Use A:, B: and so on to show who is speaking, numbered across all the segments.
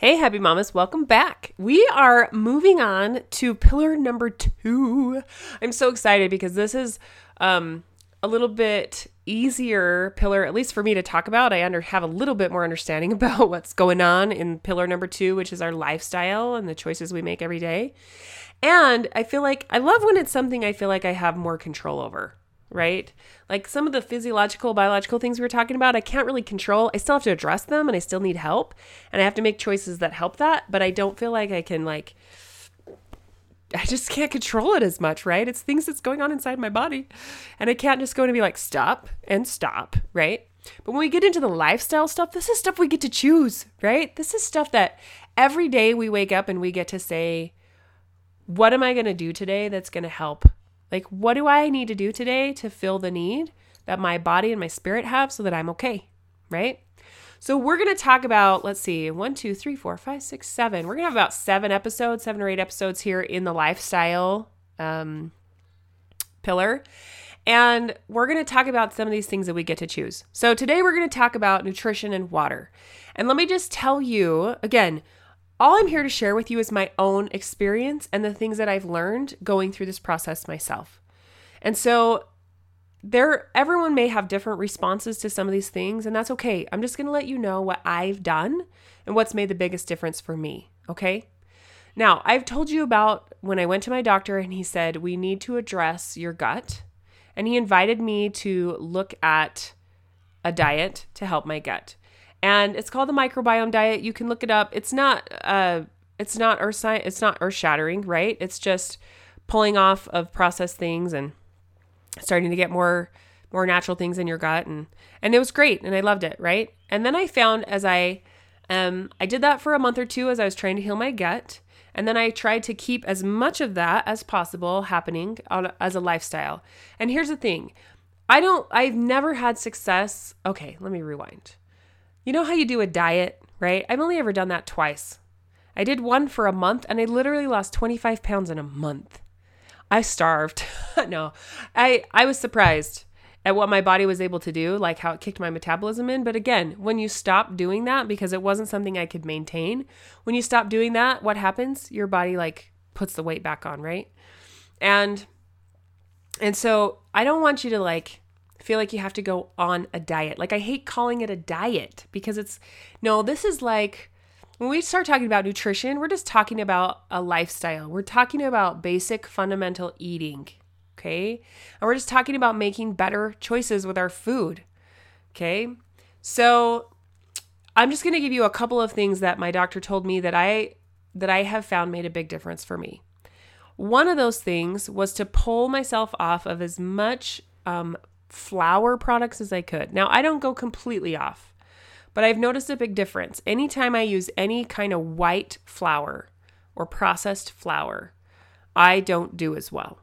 A: Hey, happy mamas, welcome back. We are moving on to pillar number two. I'm so excited because this is um, a little bit easier pillar, at least for me to talk about. I under have a little bit more understanding about what's going on in pillar number two, which is our lifestyle and the choices we make every day. And I feel like I love when it's something I feel like I have more control over right? Like some of the physiological, biological things we were talking about, I can't really control. I still have to address them and I still need help. And I have to make choices that help that, but I don't feel like I can like I just can't control it as much, right? It's things that's going on inside my body. And I can't just go and be like, stop and stop, right? But when we get into the lifestyle stuff, this is stuff we get to choose, right? This is stuff that every day we wake up and we get to say, what am I going to do today that's going to help like, what do I need to do today to fill the need that my body and my spirit have so that I'm okay? Right? So, we're going to talk about, let's see, one, two, three, four, five, six, seven. We're going to have about seven episodes, seven or eight episodes here in the lifestyle um, pillar. And we're going to talk about some of these things that we get to choose. So, today we're going to talk about nutrition and water. And let me just tell you again, all I'm here to share with you is my own experience and the things that I've learned going through this process myself. And so there everyone may have different responses to some of these things and that's okay. I'm just going to let you know what I've done and what's made the biggest difference for me, okay? Now, I've told you about when I went to my doctor and he said, "We need to address your gut." And he invited me to look at a diet to help my gut and it's called the microbiome diet. You can look it up. It's not uh it's not earth science, it's not earth shattering, right? It's just pulling off of processed things and starting to get more more natural things in your gut and and it was great and I loved it, right? And then I found as I um I did that for a month or two as I was trying to heal my gut. And then I tried to keep as much of that as possible happening on, as a lifestyle. And here's the thing I don't, I've never had success. Okay, let me rewind. You know how you do a diet, right? I've only ever done that twice. I did one for a month and I literally lost 25 pounds in a month. I starved. no, I, I was surprised at what my body was able to do, like how it kicked my metabolism in. But again, when you stop doing that because it wasn't something I could maintain, when you stop doing that, what happens? Your body like puts the weight back on, right? And and so I don't want you to like feel like you have to go on a diet. Like I hate calling it a diet because it's no, this is like when we start talking about nutrition, we're just talking about a lifestyle. We're talking about basic fundamental eating, okay? And we're just talking about making better choices with our food. Okay? So I'm just going to give you a couple of things that my doctor told me that I that I have found made a big difference for me. One of those things was to pull myself off of as much um, flour products as I could. Now, I don't go completely off, but I've noticed a big difference. Anytime I use any kind of white flour or processed flour, I don't do as well.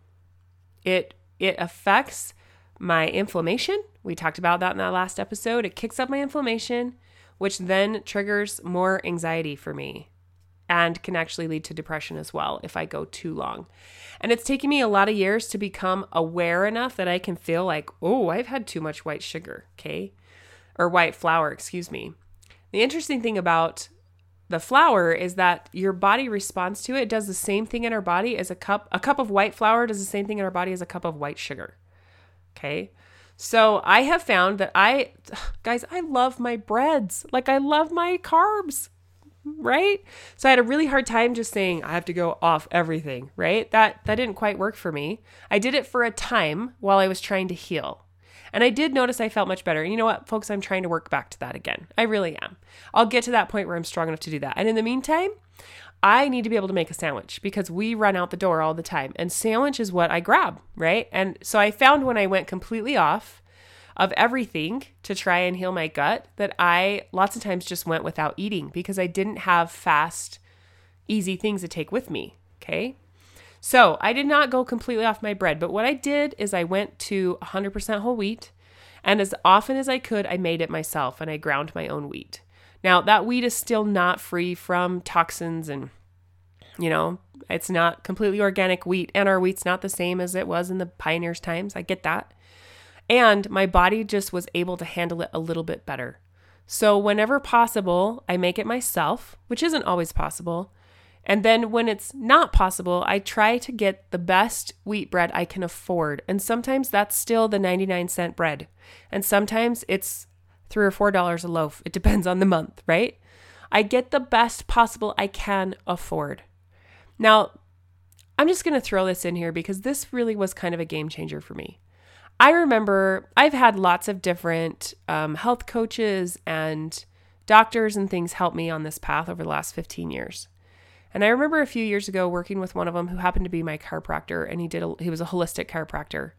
A: It it affects my inflammation. We talked about that in that last episode. It kicks up my inflammation, which then triggers more anxiety for me and can actually lead to depression as well if I go too long. And it's taken me a lot of years to become aware enough that I can feel like, oh, I've had too much white sugar, okay? Or white flour, excuse me. The interesting thing about the flour is that your body responds to it. it does the same thing in our body as a cup a cup of white flour does the same thing in our body as a cup of white sugar. Okay? So I have found that I guys, I love my breads. Like I love my carbs right? So I had a really hard time just saying I have to go off everything, right? That that didn't quite work for me. I did it for a time while I was trying to heal. And I did notice I felt much better. And you know what, folks, I'm trying to work back to that again. I really am. I'll get to that point where I'm strong enough to do that. And in the meantime, I need to be able to make a sandwich because we run out the door all the time. And sandwich is what I grab, right? And so I found when I went completely off of everything to try and heal my gut that I lots of times just went without eating because I didn't have fast, easy things to take with me. Okay. So I did not go completely off my bread, but what I did is I went to 100% whole wheat. And as often as I could, I made it myself and I ground my own wheat. Now, that wheat is still not free from toxins and, you know, it's not completely organic wheat. And our wheat's not the same as it was in the pioneers' times. I get that. And my body just was able to handle it a little bit better. So, whenever possible, I make it myself, which isn't always possible. And then when it's not possible, I try to get the best wheat bread I can afford. And sometimes that's still the 99 cent bread. And sometimes it's three or four dollars a loaf. It depends on the month, right? I get the best possible I can afford. Now, I'm just going to throw this in here because this really was kind of a game changer for me. I remember I've had lots of different um, health coaches and doctors and things help me on this path over the last 15 years. And I remember a few years ago working with one of them who happened to be my chiropractor and he did a, he was a holistic chiropractor.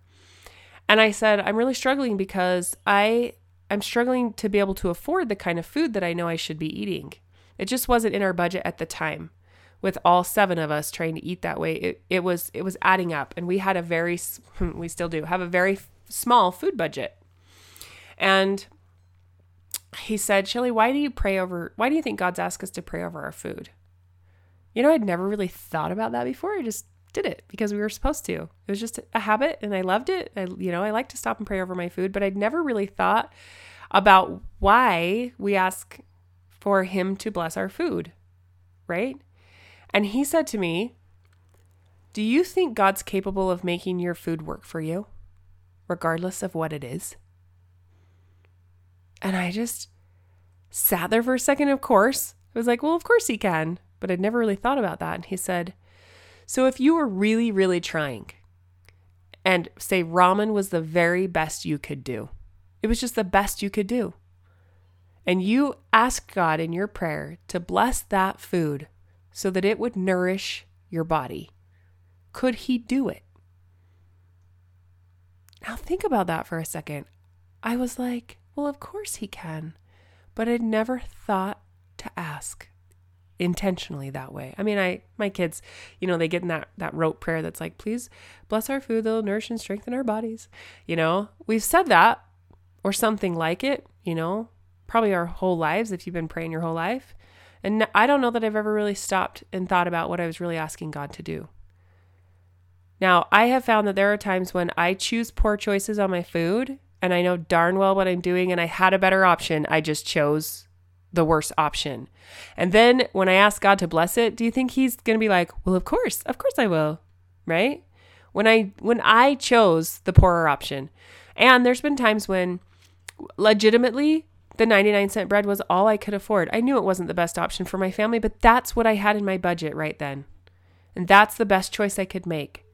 A: And I said, "I'm really struggling because I I'm struggling to be able to afford the kind of food that I know I should be eating. It just wasn't in our budget at the time. With all seven of us trying to eat that way, it, it was it was adding up and we had a very hmm, we still do have a very small food budget. And he said, Shelly, why do you pray over, why do you think God's asked us to pray over our food? You know, I'd never really thought about that before. I just did it because we were supposed to. It was just a habit and I loved it. I, you know, I like to stop and pray over my food, but I'd never really thought about why we ask for Him to bless our food, right? And He said to me, Do you think God's capable of making your food work for you, regardless of what it is? And I just sat there for a second, of course. I was like, Well, of course He can but I'd never really thought about that. And he said, So if you were really, really trying and say ramen was the very best you could do, it was just the best you could do, and you ask God in your prayer to bless that food so that it would nourish your body, could He do it? Now think about that for a second. I was like, Well, of course He can, but I'd never thought to ask intentionally that way. I mean, I my kids, you know, they get in that that rote prayer that's like, "Please bless our food, that'll nourish and strengthen our bodies." You know, we've said that or something like it, you know, probably our whole lives if you've been praying your whole life. And I don't know that I've ever really stopped and thought about what I was really asking God to do. Now, I have found that there are times when I choose poor choices on my food and I know darn well what I'm doing and I had a better option. I just chose the worst option. And then when I ask God to bless it, do you think he's going to be like, "Well, of course. Of course I will." Right? When I when I chose the poorer option. And there's been times when legitimately the 99 cent bread was all I could afford. I knew it wasn't the best option for my family, but that's what I had in my budget right then. And that's the best choice I could make.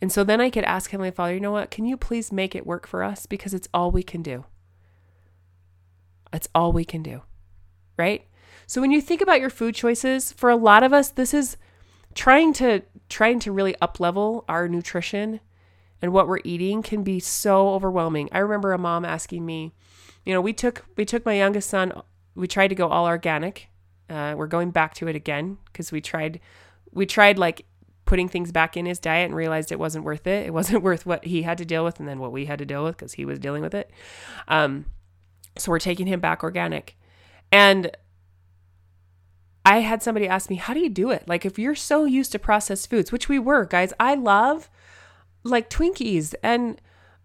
A: And so then I could ask Heavenly Father, you know what? Can you please make it work for us? Because it's all we can do. It's all we can do right? So when you think about your food choices, for a lot of us, this is trying to trying to really up level our nutrition and what we're eating can be so overwhelming. I remember a mom asking me, you know, we took we took my youngest son, we tried to go all organic. Uh, we're going back to it again because we tried we tried like putting things back in his diet and realized it wasn't worth it. It wasn't worth what he had to deal with and then what we had to deal with because he was dealing with it. Um, so we're taking him back organic. And I had somebody ask me, How do you do it? Like, if you're so used to processed foods, which we were, guys, I love like Twinkies and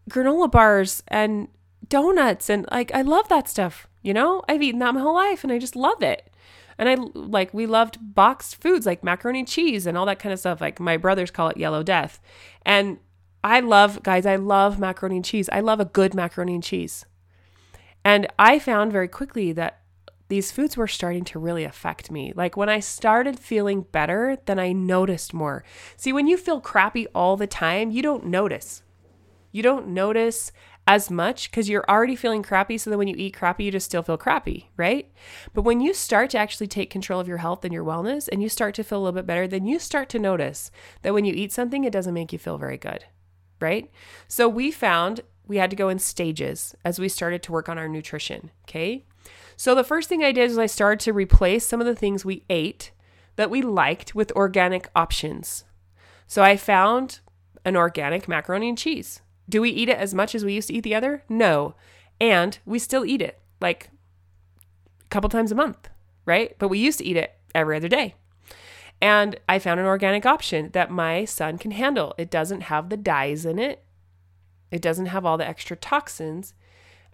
A: granola bars and donuts. And like, I love that stuff. You know, I've eaten that my whole life and I just love it. And I like, we loved boxed foods like macaroni and cheese and all that kind of stuff. Like, my brothers call it yellow death. And I love, guys, I love macaroni and cheese. I love a good macaroni and cheese. And I found very quickly that these foods were starting to really affect me. Like when I started feeling better, then I noticed more. See, when you feel crappy all the time, you don't notice. You don't notice as much because you're already feeling crappy. So then when you eat crappy, you just still feel crappy, right? But when you start to actually take control of your health and your wellness and you start to feel a little bit better, then you start to notice that when you eat something, it doesn't make you feel very good, right? So we found we had to go in stages as we started to work on our nutrition, okay? So the first thing I did is I started to replace some of the things we ate that we liked with organic options. So I found an organic macaroni and cheese. Do we eat it as much as we used to eat the other? No. And we still eat it like a couple times a month, right? But we used to eat it every other day. And I found an organic option that my son can handle. It doesn't have the dyes in it, it doesn't have all the extra toxins,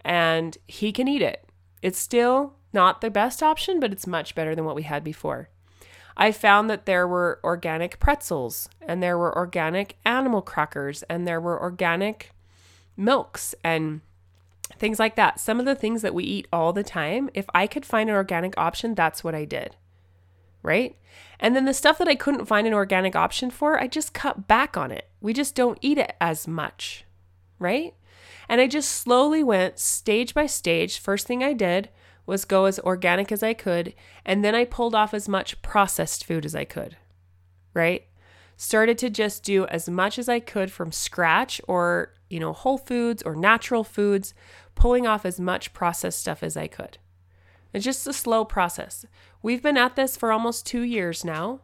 A: and he can eat it It's still not the best option, but it's much better than what we had before. I found that there were organic pretzels and there were organic animal crackers and there were organic milks and things like that. Some of the things that we eat all the time, if I could find an organic option, that's what I did. Right? And then the stuff that I couldn't find an organic option for, I just cut back on it. We just don't eat it as much. Right? And I just slowly went stage by stage. First thing I did was go as organic as I could, and then I pulled off as much processed food as I could, right? Started to just do as much as I could from scratch or, you know, whole foods or natural foods, pulling off as much processed stuff as I could. It's just a slow process. We've been at this for almost two years now,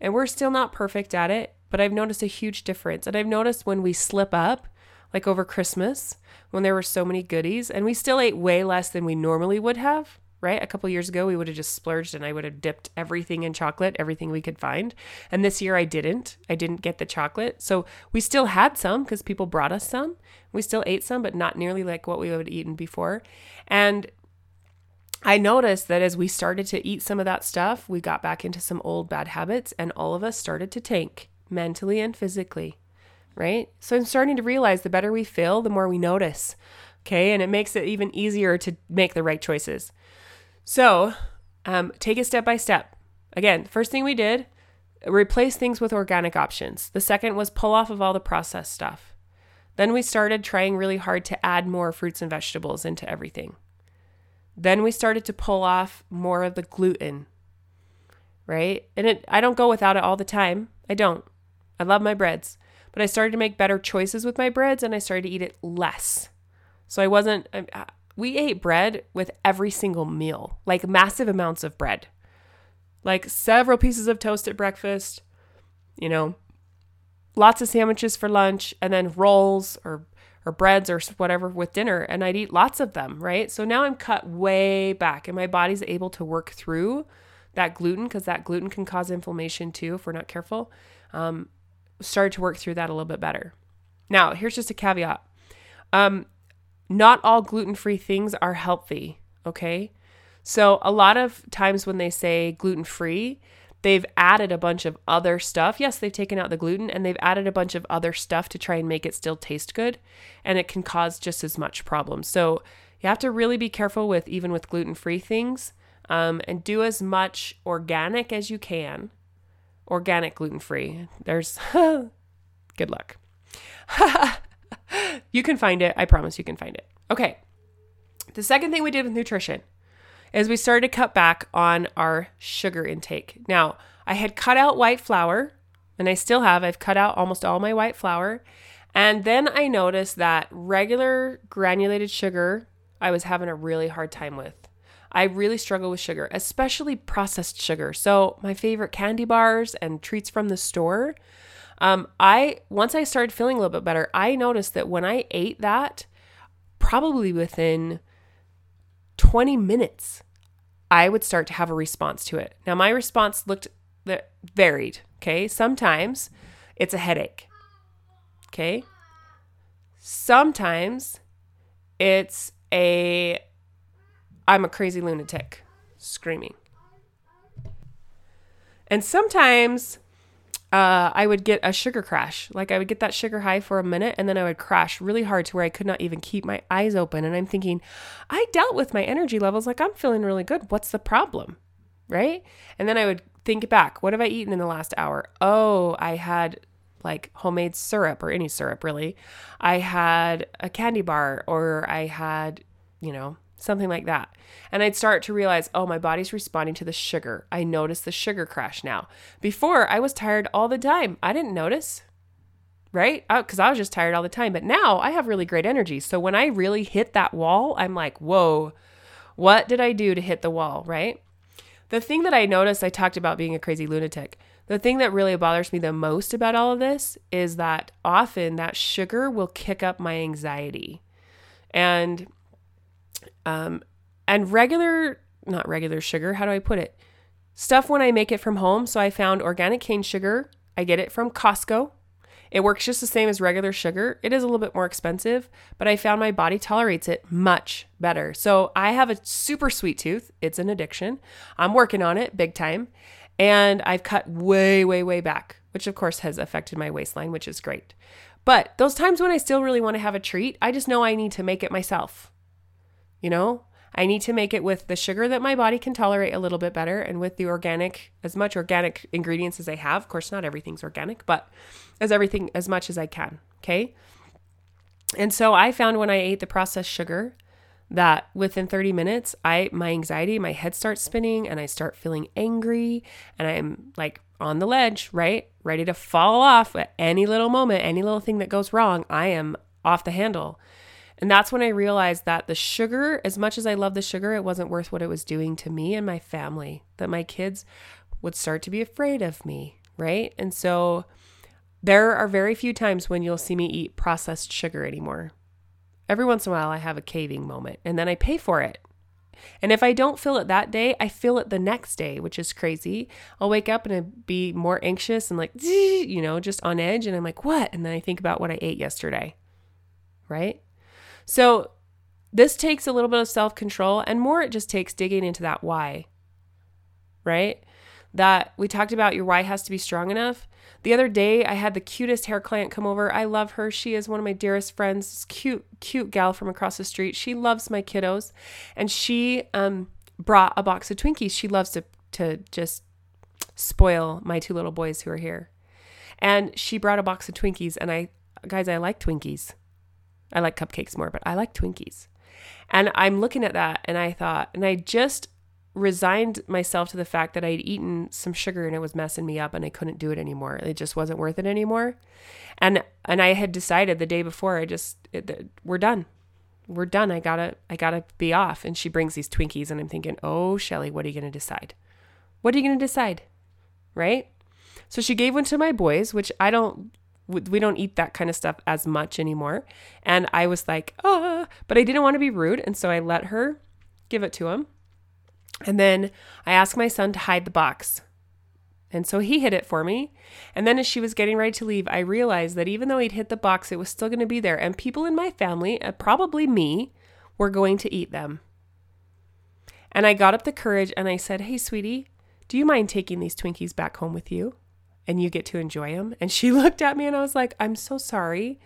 A: and we're still not perfect at it, but I've noticed a huge difference. And I've noticed when we slip up, like over Christmas when there were so many goodies and we still ate way less than we normally would have, right? A couple years ago we would have just splurged and I would have dipped everything in chocolate, everything we could find. And this year I didn't. I didn't get the chocolate. So we still had some because people brought us some. We still ate some, but not nearly like what we would have eaten before. And I noticed that as we started to eat some of that stuff, we got back into some old bad habits and all of us started to tank mentally and physically right? So I'm starting to realize the better we feel, the more we notice. Okay. And it makes it even easier to make the right choices. So um, take it step by step. Again, first thing we did, replace things with organic options. The second was pull off of all the processed stuff. Then we started trying really hard to add more fruits and vegetables into everything. Then we started to pull off more of the gluten, right? And it I don't go without it all the time. I don't. I love my breads. But I started to make better choices with my breads and I started to eat it less. So I wasn't, we ate bread with every single meal, like massive amounts of bread, like several pieces of toast at breakfast, you know, lots of sandwiches for lunch, and then rolls or or breads or whatever with dinner and I'd eat lots of them, right? So now I'm cut way back and my body's able to work through that gluten because that gluten can cause inflammation too if we're not careful. Um, started to work through that a little bit better. Now, here's just a caveat. Um, not all gluten-free things are healthy, okay? So a lot of times when they say gluten-free, they've added a bunch of other stuff. Yes, they've taken out the gluten and they've added a bunch of other stuff to try and make it still taste good, and it can cause just as much problems. So you have to really be careful with even with gluten-free things, um, and do as much organic as you can organic gluten free. There's good luck. you can find it. I promise you can find it. Okay. The second thing we did with nutrition is we started to cut back on our sugar intake. Now, I had cut out white flour, and I still have. I've cut out almost all my white flour. And then I noticed that regular granulated sugar, I was having a really hard time with. I really struggle with sugar, especially processed sugar. So, my favorite candy bars and treats from the store. Um, I once I started feeling a little bit better, I noticed that when I ate that, probably within 20 minutes, I would start to have a response to it. Now, my response looked varied. Okay. Sometimes it's a headache. Okay. Sometimes it's a I'm a crazy lunatic screaming. And sometimes uh, I would get a sugar crash. Like I would get that sugar high for a minute and then I would crash really hard to where I could not even keep my eyes open. And I'm thinking, I dealt with my energy levels like I'm feeling really good. What's the problem? Right. And then I would think back what have I eaten in the last hour? Oh, I had like homemade syrup or any syrup really. I had a candy bar or I had, you know, something like that. And I'd start to realize, oh, my body's responding to the sugar. I notice the sugar crash now. Before, I was tired all the time. I didn't notice, right? Because uh, I was just tired all the time. But now I have really great energy. So when I really hit that wall, I'm like, whoa, what did I do to hit the wall, right? The thing that I noticed, I talked about being a crazy lunatic. The thing that really bothers me the most about all of this is that often that sugar will kick up my anxiety. And um, and regular, not regular sugar, how do I put it? Stuff when I make it from home. So I found organic cane sugar. I get it from Costco. It works just the same as regular sugar. It is a little bit more expensive, but I found my body tolerates it much better. So I have a super sweet tooth. It's an addiction. I'm working on it big time. And I've cut way, way, way back, which of course has affected my waistline, which is great. But those times when I still really want to have a treat, I just know I need to make it myself. You know, I need to make it with the sugar that my body can tolerate a little bit better and with the organic, as much organic ingredients as I have. Of course, not everything's organic, but as everything, as much as I can. Okay. And so I found when I ate the processed sugar that within 30 minutes, I, my anxiety, my head starts spinning and I start feeling angry and I'm like on the ledge, right? Ready to fall off at any little moment, any little thing that goes wrong. I am off the handle. And that's when I realized that the sugar, as much as I love the sugar, it wasn't worth what it was doing to me and my family, that my kids would start to be afraid of me, right? And so there are very few times when you'll see me eat processed sugar anymore. Every once in a while, I have a caving moment and then I pay for it. And if I don't feel it that day, I feel it the next day, which is crazy. I'll wake up and I'd be more anxious and like, you know, just on edge. And I'm like, what? And then I think about what I ate yesterday, right? So this takes a little bit of self control and more, it just takes digging into that why, right? That we talked about your why has to be strong enough. The other day, I had the cutest hair client come over. I love her. She is one of my dearest friends. Cute, cute gal from across the street. She loves my kiddos, and she um, brought a box of Twinkies. She loves to to just spoil my two little boys who are here, and she brought a box of Twinkies. And I, guys, I like Twinkies. I like cupcakes more, but I like Twinkies. And I'm looking at that and I thought, and I just resigned myself to the fact that I'd eaten some sugar and it was messing me up and I couldn't do it anymore. It just wasn't worth it anymore. And and I had decided the day before I just it, we're done. We're done. I got to I got to be off. And she brings these Twinkies and I'm thinking, "Oh, Shelly, what are you going to decide? What are you going to decide?" Right? So she gave one to my boys, which I don't we don't eat that kind of stuff as much anymore. And I was like, ah, but I didn't want to be rude. And so I let her give it to him. And then I asked my son to hide the box. And so he hid it for me. And then as she was getting ready to leave, I realized that even though he'd hit the box, it was still going to be there. And people in my family, uh, probably me, were going to eat them. And I got up the courage and I said, Hey, sweetie, do you mind taking these Twinkies back home with you? And you get to enjoy them. And she looked at me and I was like, I'm so sorry,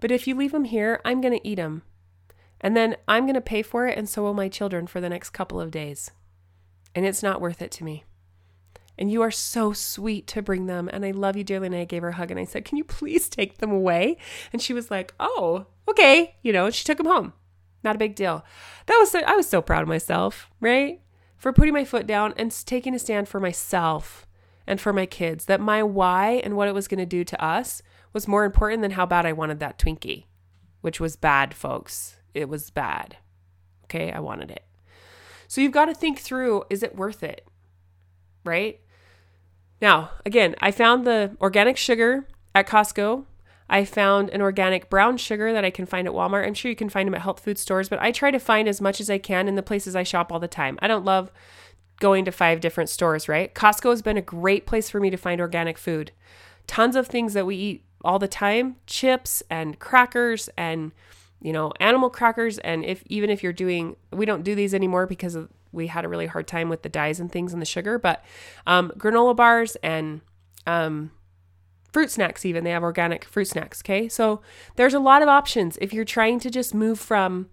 A: but if you leave them here, I'm going to eat them. And then I'm going to pay for it, and so will my children for the next couple of days. And it's not worth it to me. And you are so sweet to bring them. And I love you dearly. And I gave her a hug and I said, Can you please take them away? And she was like, Oh, okay. You know, she took them home. Not a big deal. That was so, I was so proud of myself, right? For putting my foot down and taking a stand for myself and for my kids that my why and what it was going to do to us was more important than how bad I wanted that Twinkie, which was bad, folks. It was bad. Okay, I wanted it. So you've got to think through is it worth it? Right? Now, again, I found the organic sugar at Costco. I found an organic brown sugar that I can find at Walmart. I'm sure you can find them at health food stores, but I try to find as much as I can in the places I shop all the time. I don't love going to five different stores, right? Costco has been a great place for me to find organic food. Tons of things that we eat all the time, chips and crackers and you know, animal crackers and if even if you're doing we don't do these anymore because we had a really hard time with the dyes and things and the sugar, but um, granola bars and um, fruit snacks even they have organic fruit snacks okay so there's a lot of options if you're trying to just move from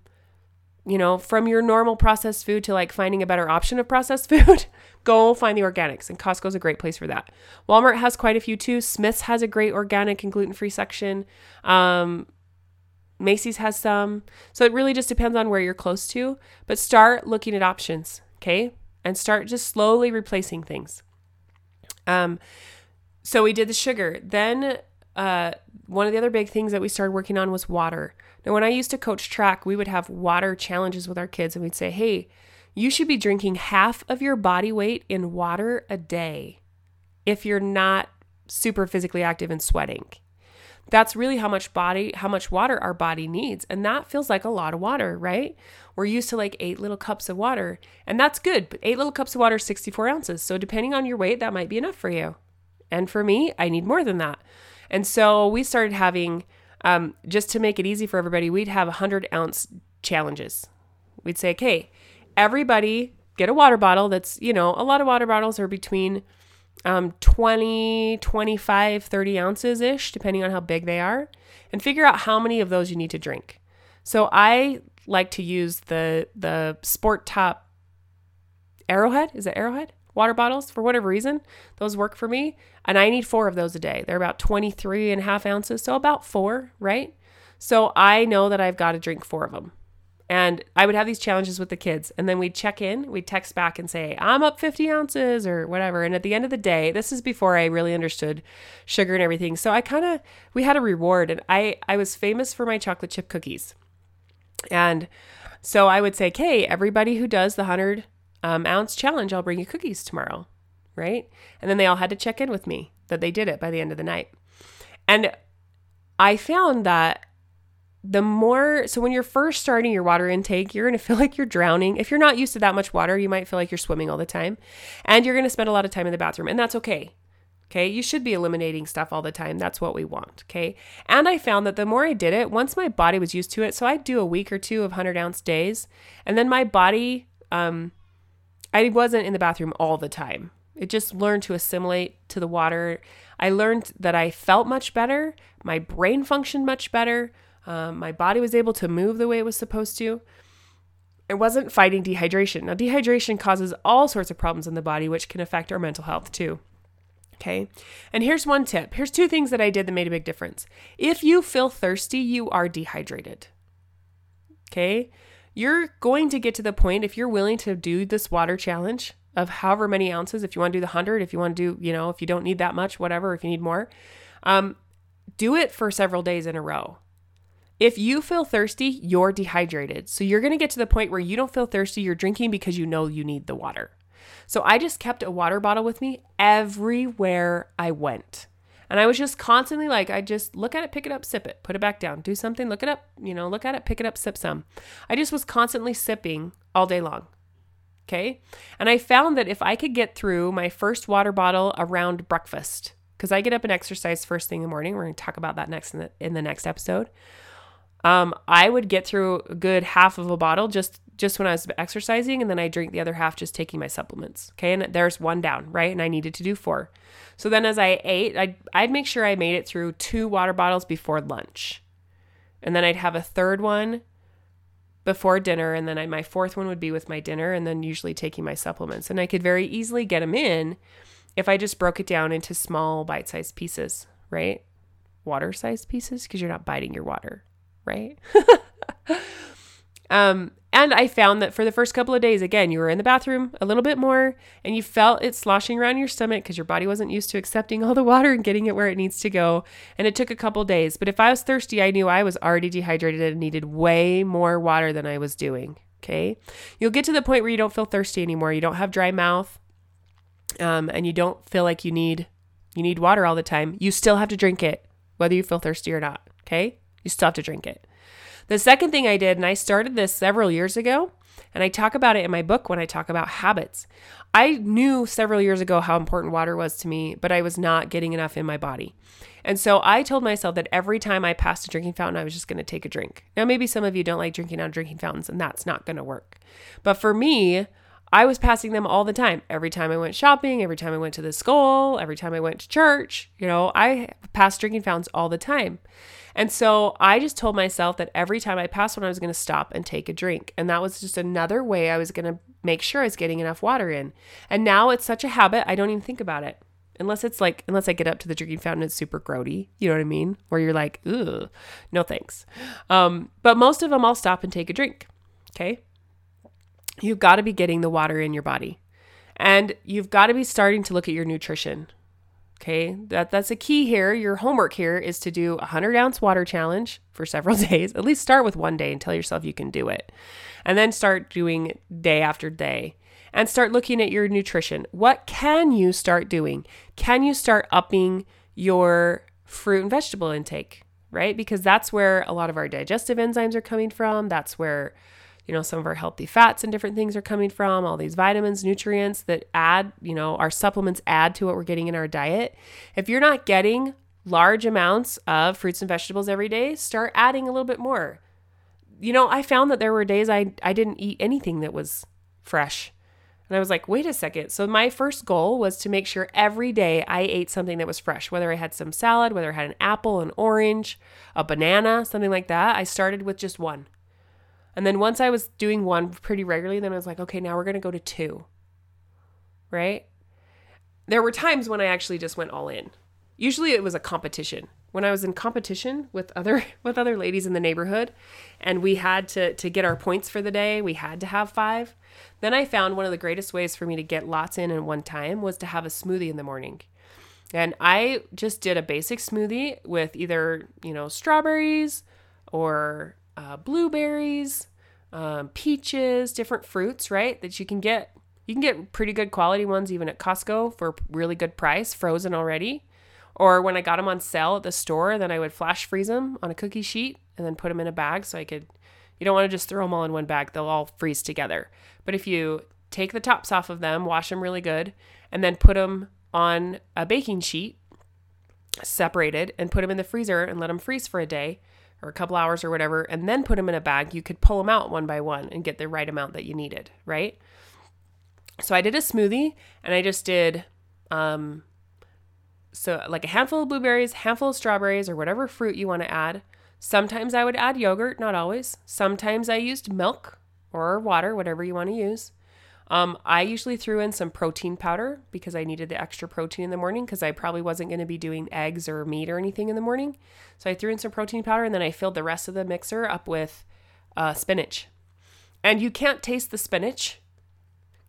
A: you know, from your normal processed food to like finding a better option of processed food, go find the organics. And Costco's a great place for that. Walmart has quite a few too. Smith's has a great organic and gluten free section. Um, Macey's has some. So it really just depends on where you're close to. But start looking at options, okay? And start just slowly replacing things. Um, so we did the sugar. Then uh, one of the other big things that we started working on was water. Now, when I used to coach track, we would have water challenges with our kids, and we'd say, hey, you should be drinking half of your body weight in water a day if you're not super physically active and sweating. That's really how much body, how much water our body needs. And that feels like a lot of water, right? We're used to like eight little cups of water, and that's good. But eight little cups of water 64 ounces. So depending on your weight, that might be enough for you. And for me, I need more than that. And so we started having, um, just to make it easy for everybody, we'd have 100 ounce challenges. We'd say, okay, everybody get a water bottle that's, you know, a lot of water bottles are between um, 20, 25, 30 ounces ish, depending on how big they are, and figure out how many of those you need to drink. So I like to use the the Sport Top Arrowhead. Is it Arrowhead? Water bottles for whatever reason. Those work for me. And I need four of those a day. They're about 23 and a half ounces. So about four, right? So I know that I've got to drink four of them. And I would have these challenges with the kids. And then we'd check in, we'd text back and say, I'm up 50 ounces or whatever. And at the end of the day, this is before I really understood sugar and everything. So I kind of, we had a reward. And I, I was famous for my chocolate chip cookies. And so I would say, okay, everybody who does the 100 um, ounce challenge, I'll bring you cookies tomorrow. Right. And then they all had to check in with me that they did it by the end of the night. And I found that the more so when you're first starting your water intake you're going to feel like you're drowning if you're not used to that much water you might feel like you're swimming all the time and you're going to spend a lot of time in the bathroom and that's okay okay you should be eliminating stuff all the time that's what we want okay and i found that the more i did it once my body was used to it so i'd do a week or two of 100 ounce days and then my body um i wasn't in the bathroom all the time it just learned to assimilate to the water i learned that i felt much better my brain functioned much better um, my body was able to move the way it was supposed to. It wasn't fighting dehydration. Now, dehydration causes all sorts of problems in the body, which can affect our mental health too. Okay. And here's one tip. Here's two things that I did that made a big difference. If you feel thirsty, you are dehydrated. Okay. You're going to get to the point, if you're willing to do this water challenge of however many ounces, if you want to do the 100, if you want to do, you know, if you don't need that much, whatever, if you need more, um, do it for several days in a row. If you feel thirsty, you're dehydrated. So you're going to get to the point where you don't feel thirsty, you're drinking because you know you need the water. So I just kept a water bottle with me everywhere I went. And I was just constantly like, I just look at it, pick it up, sip it, put it back down, do something, look it up, you know, look at it, pick it up, sip some. I just was constantly sipping all day long. Okay. And I found that if I could get through my first water bottle around breakfast, because I get up and exercise first thing in the morning, we're going to talk about that next in the, in the next episode um, I would get through a good half of a bottle just just when I was exercising, and then I drink the other half just taking my supplements. Okay, and there's one down, right? And I needed to do four. So then as I ate, I'd, I'd make sure I made it through two water bottles before lunch, and then I'd have a third one before dinner, and then I, my fourth one would be with my dinner, and then usually taking my supplements. And I could very easily get them in if I just broke it down into small bite-sized pieces, right? Water-sized pieces because you're not biting your water right? um, and I found that for the first couple of days, again, you were in the bathroom a little bit more and you felt it sloshing around your stomach because your body wasn't used to accepting all the water and getting it where it needs to go. And it took a couple days. But if I was thirsty, I knew I was already dehydrated and needed way more water than I was doing. Okay. You'll get to the point where you don't feel thirsty anymore. You don't have dry mouth. Um, and you don't feel like you need you need water all the time. You still have to drink it, whether you feel thirsty or not. Okay. You still have to drink it. The second thing I did, and I started this several years ago, and I talk about it in my book when I talk about habits. I knew several years ago how important water was to me, but I was not getting enough in my body. And so I told myself that every time I passed a drinking fountain, I was just going to take a drink. Now, maybe some of you don't like drinking out of drinking fountains, and that's not going to work. But for me, I was passing them all the time. Every time I went shopping, every time I went to the school, every time I went to church, you know, I passed drinking fountains all the time. And so I just told myself that every time I passed one, I was going to stop and take a drink. And that was just another way I was going to make sure I was getting enough water in. And now it's such a habit, I don't even think about it. Unless it's like, unless I get up to the drinking fountain, it's super grody. You know what I mean? Where you're like, ugh, no thanks. Um, but most of them, I'll stop and take a drink. Okay. You've got to be getting the water in your body. And you've got to be starting to look at your nutrition. Okay, that that's a key here. Your homework here is to do a 100 ounce water challenge for several days. At least start with one day and tell yourself you can do it. And then start doing day after day and start looking at your nutrition. What can you start doing? Can you start upping your fruit and vegetable intake, right? Because that's where a lot of our digestive enzymes are coming from. That's where you know, some of our healthy fats and different things are coming from, all these vitamins, nutrients that add, you know, our supplements add to what we're getting in our diet. If you're not getting large amounts of fruits and vegetables every day, start adding a little bit more. You know, I found that there were days I, I didn't eat anything that was fresh. And I was like, wait a second. So my first goal was to make sure every day I ate something that was fresh, whether I had some salad, whether I had an apple, an orange, a banana, something like that. I started with just one. And then once I was doing one pretty regularly, then I was like, okay, now we're going to go to two. Right? There were times when I actually just went all in. Usually it was a competition. When I was in competition with other with other ladies in the neighborhood and we had to to get our points for the day, we had to have 5. Then I found one of the greatest ways for me to get lots in in one time was to have a smoothie in the morning. And I just did a basic smoothie with either, you know, strawberries or uh, blueberries, um, peaches, different fruits, right? That you can get. You can get pretty good quality ones even at Costco for really good price, frozen already. Or when I got them on sale at the store, then I would flash freeze them on a cookie sheet and then put them in a bag so I could you don't want to just throw them all in one bag, they'll all freeze together. But if you take the tops off of them, wash them really good, and then put them on a baking sheet separated and put them in the freezer and let them freeze for a day or a couple hours or whatever, and then put them in a bag, you could pull them out one by one and get the right amount that you needed, right? So I did a smoothie and I just did um so like a handful of blueberries, handful of strawberries or whatever fruit you want to add, Sometimes I would add yogurt, not always. Sometimes I used milk or water, whatever you want to use. Um, I usually threw in some protein powder because I needed the extra protein in the morning because I probably wasn't going to be doing eggs or meat or anything in the morning. So I threw in some protein powder and then I filled the rest of the mixer up with uh, spinach. And you can't taste the spinach.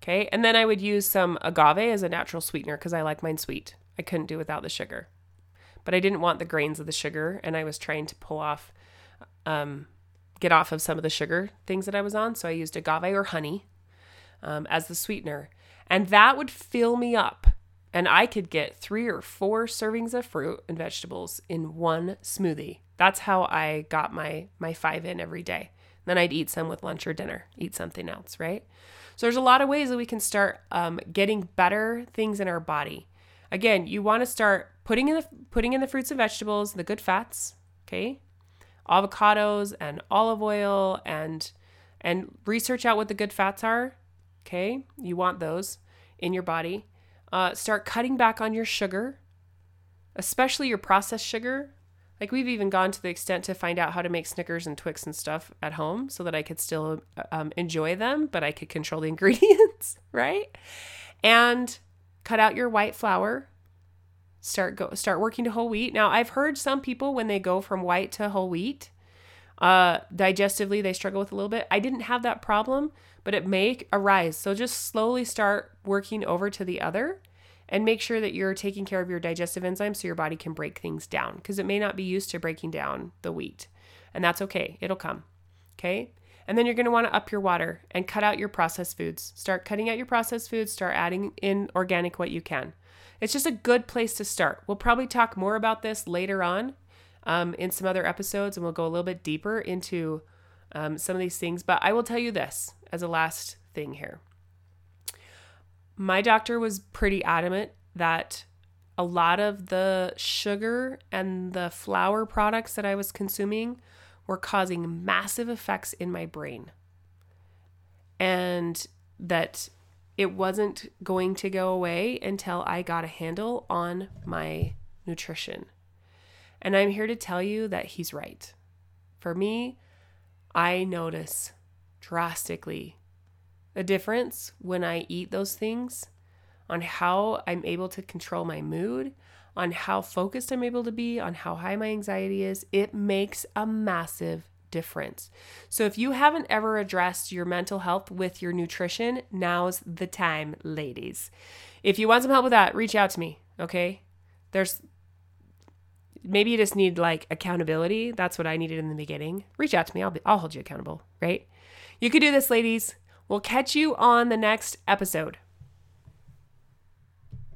A: Okay. And then I would use some agave as a natural sweetener because I like mine sweet. I couldn't do without the sugar but I didn't want the grains of the sugar, and I was trying to pull off, um, get off of some of the sugar things that I was on. So I used agave or honey um, as the sweetener, and that would fill me up. And I could get three or four servings of fruit and vegetables in one smoothie. That's how I got my my five in every day. Then I'd eat some with lunch or dinner, eat something else, right? So there's a lot of ways that we can start um, getting better things in our body. Again, you want to start putting in the putting in the fruits and vegetables, the good fats, okay? Avocados and olive oil and and research out what the good fats are, okay? You want those in your body. Uh, start cutting back on your sugar, especially your processed sugar. Like we've even gone to the extent to find out how to make Snickers and Twix and stuff at home so that I could still um, enjoy them, but I could control the ingredients, right? And cut out your white flour start go start working to whole wheat now i've heard some people when they go from white to whole wheat uh digestively they struggle with a little bit i didn't have that problem but it may arise so just slowly start working over to the other and make sure that you're taking care of your digestive enzymes so your body can break things down because it may not be used to breaking down the wheat and that's okay it'll come okay and then you're going to want to up your water and cut out your processed foods. Start cutting out your processed foods, start adding in organic what you can. It's just a good place to start. We'll probably talk more about this later on um, in some other episodes, and we'll go a little bit deeper into um, some of these things. But I will tell you this as a last thing here. My doctor was pretty adamant that a lot of the sugar and the flour products that I was consuming were causing massive effects in my brain. And that it wasn't going to go away until I got a handle on my nutrition. And I'm here to tell you that he's right. For me, I notice drastically a difference when I eat those things on how I'm able to control my mood, on how focused I'm able to be, on how high my anxiety is, it makes a massive difference. So if you haven't ever addressed your mental health with your nutrition, now's the time, ladies. If you want some help with that, reach out to me, okay? There's maybe you just need like accountability. That's what I needed in the beginning. Reach out to me. I'll be I'll hold you accountable, right? You could do this, ladies. We'll catch you on the next episode.